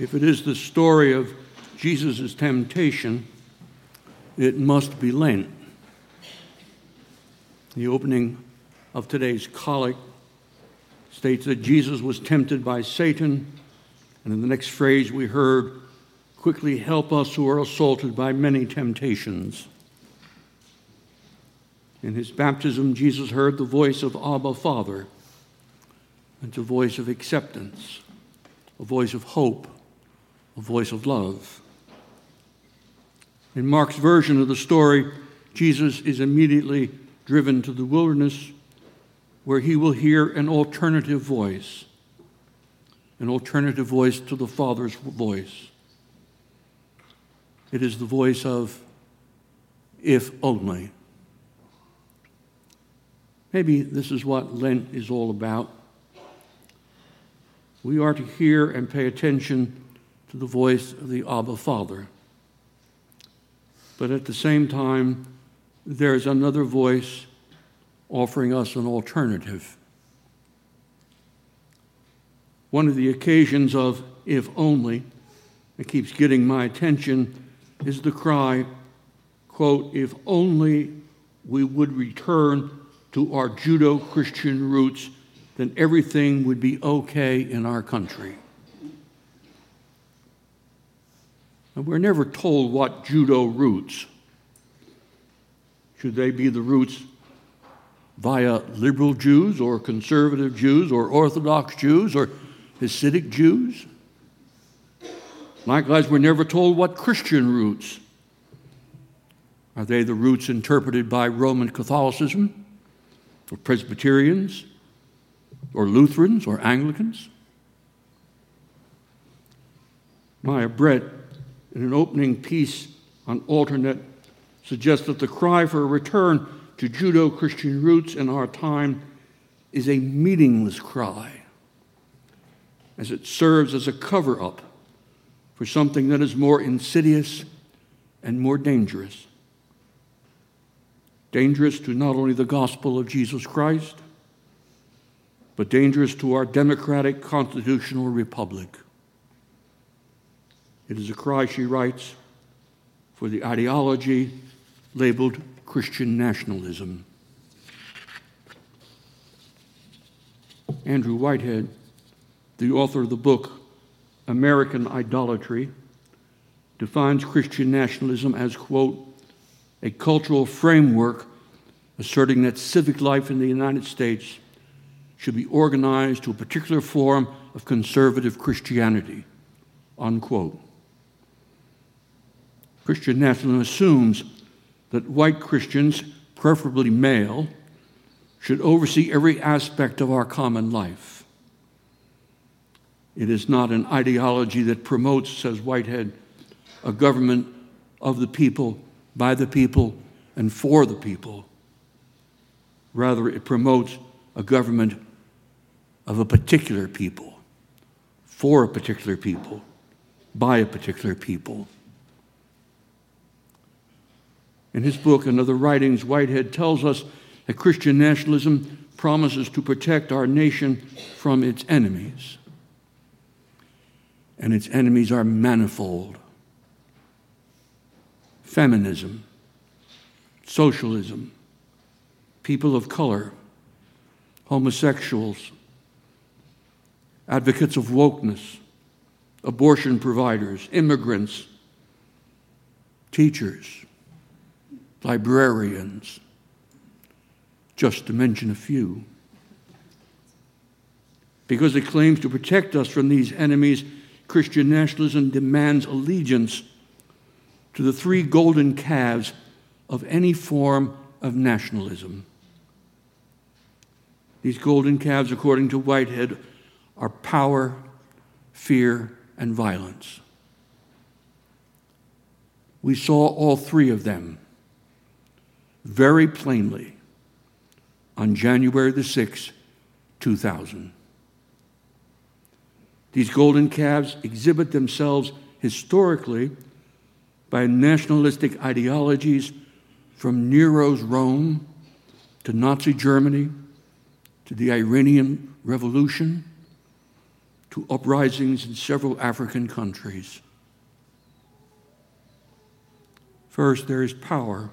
If it is the story of Jesus' temptation, it must be Lent. The opening of today's collect states that Jesus was tempted by Satan, and in the next phrase we heard, quickly help us who are assaulted by many temptations. In his baptism, Jesus heard the voice of Abba, Father. It's a voice of acceptance, a voice of hope, a voice of love. In Mark's version of the story, Jesus is immediately driven to the wilderness where he will hear an alternative voice, an alternative voice to the Father's voice. It is the voice of, if only. Maybe this is what Lent is all about. We are to hear and pay attention to the voice of the Abba Father. But at the same time, there's another voice offering us an alternative. One of the occasions of if only that keeps getting my attention is the cry, quote, if only we would return to our Judeo Christian roots, then everything would be okay in our country. And we're never told what Judeo roots. Should they be the roots via liberal Jews or conservative Jews or Orthodox Jews or Hasidic Jews? Likewise, we're never told what Christian roots. Are they the roots interpreted by Roman Catholicism? or Presbyterians or Lutherans or Anglicans. Maya Brett, in an opening piece on AlterNet suggests that the cry for a return to Judeo Christian roots in our time is a meaningless cry, as it serves as a cover up for something that is more insidious and more dangerous dangerous to not only the gospel of Jesus Christ, but dangerous to our democratic constitutional republic. It is a cry, she writes, for the ideology labeled Christian nationalism. Andrew Whitehead, the author of the book American Idolatry, defines Christian nationalism as, quote, a cultural framework asserting that civic life in the United States should be organized to a particular form of conservative Christianity. Unquote. Christian nationalism assumes that white Christians, preferably male, should oversee every aspect of our common life. It is not an ideology that promotes, says Whitehead, a government of the people by the people and for the people. Rather, it promotes a government of a particular people, for a particular people, by a particular people. In his book and other writings, Whitehead tells us that Christian nationalism promises to protect our nation from its enemies. And its enemies are manifold feminism, socialism, people of color, homosexuals, advocates of wokeness, abortion providers, immigrants, teachers, librarians, just to mention a few. Because it claims to protect us from these enemies, Christian nationalism demands allegiance to the three golden calves of any form of nationalism. These golden calves, according to Whitehead, are power, fear, and violence. We saw all three of them very plainly on January the 6th, 2000. These golden calves exhibit themselves historically by nationalistic ideologies from Nero's Rome to Nazi Germany to the Iranian Revolution to uprisings in several African countries. First, there is power.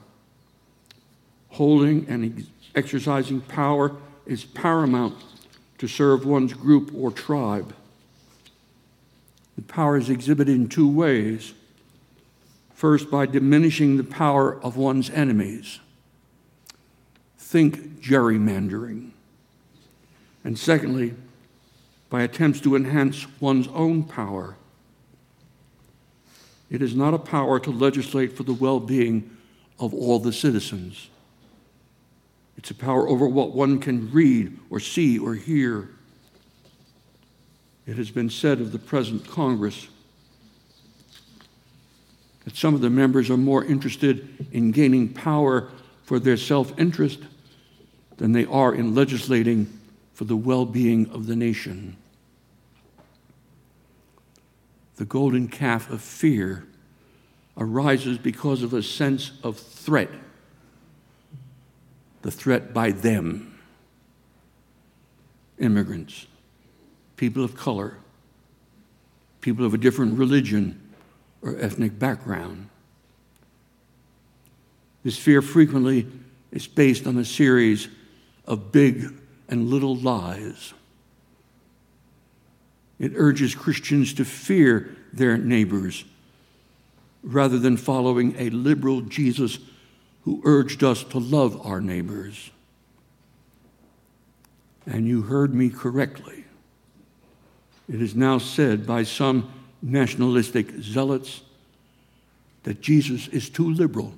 Holding and exercising power is paramount to serve one's group or tribe. The power is exhibited in two ways. First, by diminishing the power of one's enemies. Think gerrymandering. And secondly, by attempts to enhance one's own power. It is not a power to legislate for the well being of all the citizens. It's a power over what one can read or see or hear. It has been said of the present Congress that some of the members are more interested in gaining power for their self interest than they are in legislating for the well being of the nation. The golden calf of fear arises because of a sense of threat the threat by them immigrants, people of color, people of a different religion or ethnic background. This fear frequently is based on a series of big and little lies. It urges Christians to fear their neighbors rather than following a liberal Jesus who urged us to love our neighbors. And you heard me correctly. It is now said by some nationalistic zealots that Jesus is too liberal,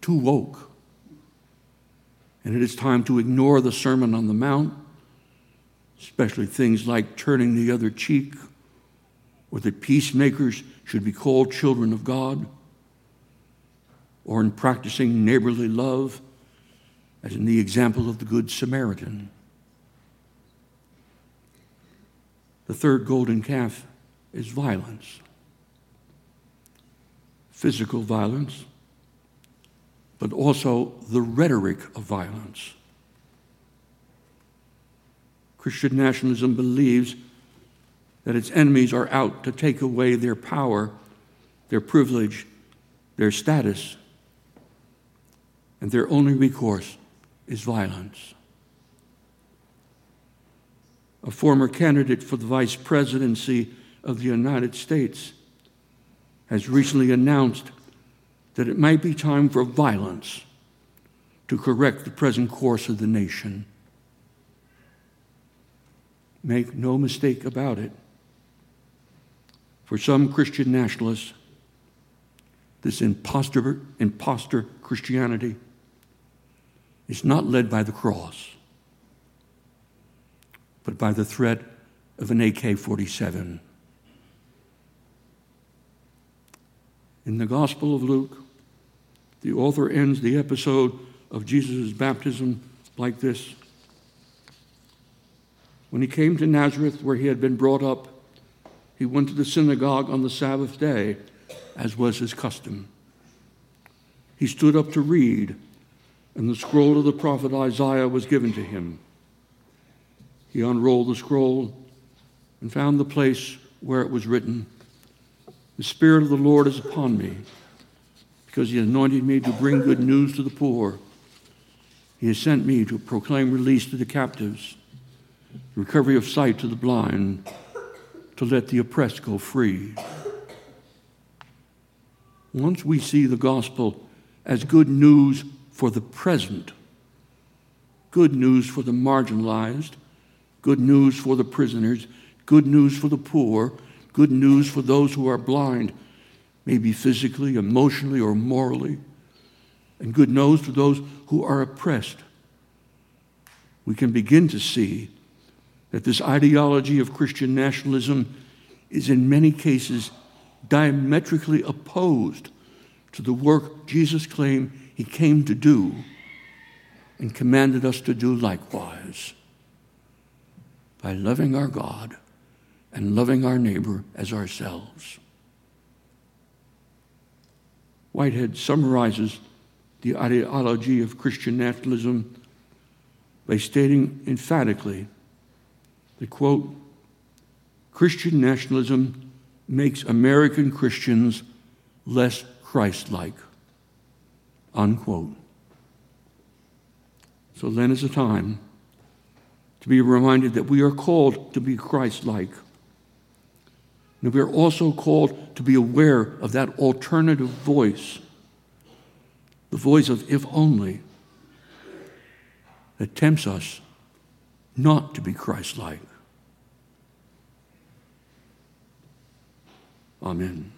too woke, and it is time to ignore the Sermon on the Mount, especially things like turning the other cheek, or that peacemakers should be called children of God, or in practicing neighborly love, as in the example of the Good Samaritan. The third golden calf is violence physical violence but also the rhetoric of violence. Christian nationalism believes that its enemies are out to take away their power, their privilege, their status, and their only recourse is violence. A former candidate for the vice presidency of the United States has recently announced that it might be time for violence to correct the present course of the nation. Make no mistake about it. For some Christian nationalists, this imposter, impostor Christianity is not led by the cross, but by the threat of an AK 47. In the Gospel of Luke, the author ends the episode of Jesus' baptism like this. When he came to Nazareth, where he had been brought up, he went to the synagogue on the Sabbath day, as was his custom. He stood up to read, and the scroll of the prophet Isaiah was given to him. He unrolled the scroll and found the place where it was written The Spirit of the Lord is upon me because he anointed me to bring good news to the poor. He has sent me to proclaim release to the captives, recovery of sight to the blind, to let the oppressed go free. Once we see the gospel as good news for the present, good news for the marginalized, good news for the prisoners, good news for the poor, good news for those who are blind, maybe physically, emotionally, or morally, and good news for those who are oppressed. We can begin to see that this ideology of Christian nationalism is in many cases diametrically opposed to the work Jesus claimed he came to do and commanded us to do likewise by loving our God and loving our neighbor as ourselves. Whitehead summarizes the ideology of Christian nationalism by stating emphatically that, quote, Christian nationalism makes American Christians less Christ like. Unquote. So then is the time to be reminded that we are called to be Christ like. And we are also called to be aware of that alternative voice, the voice of if only, that tempts us not to be Christ like. Amen.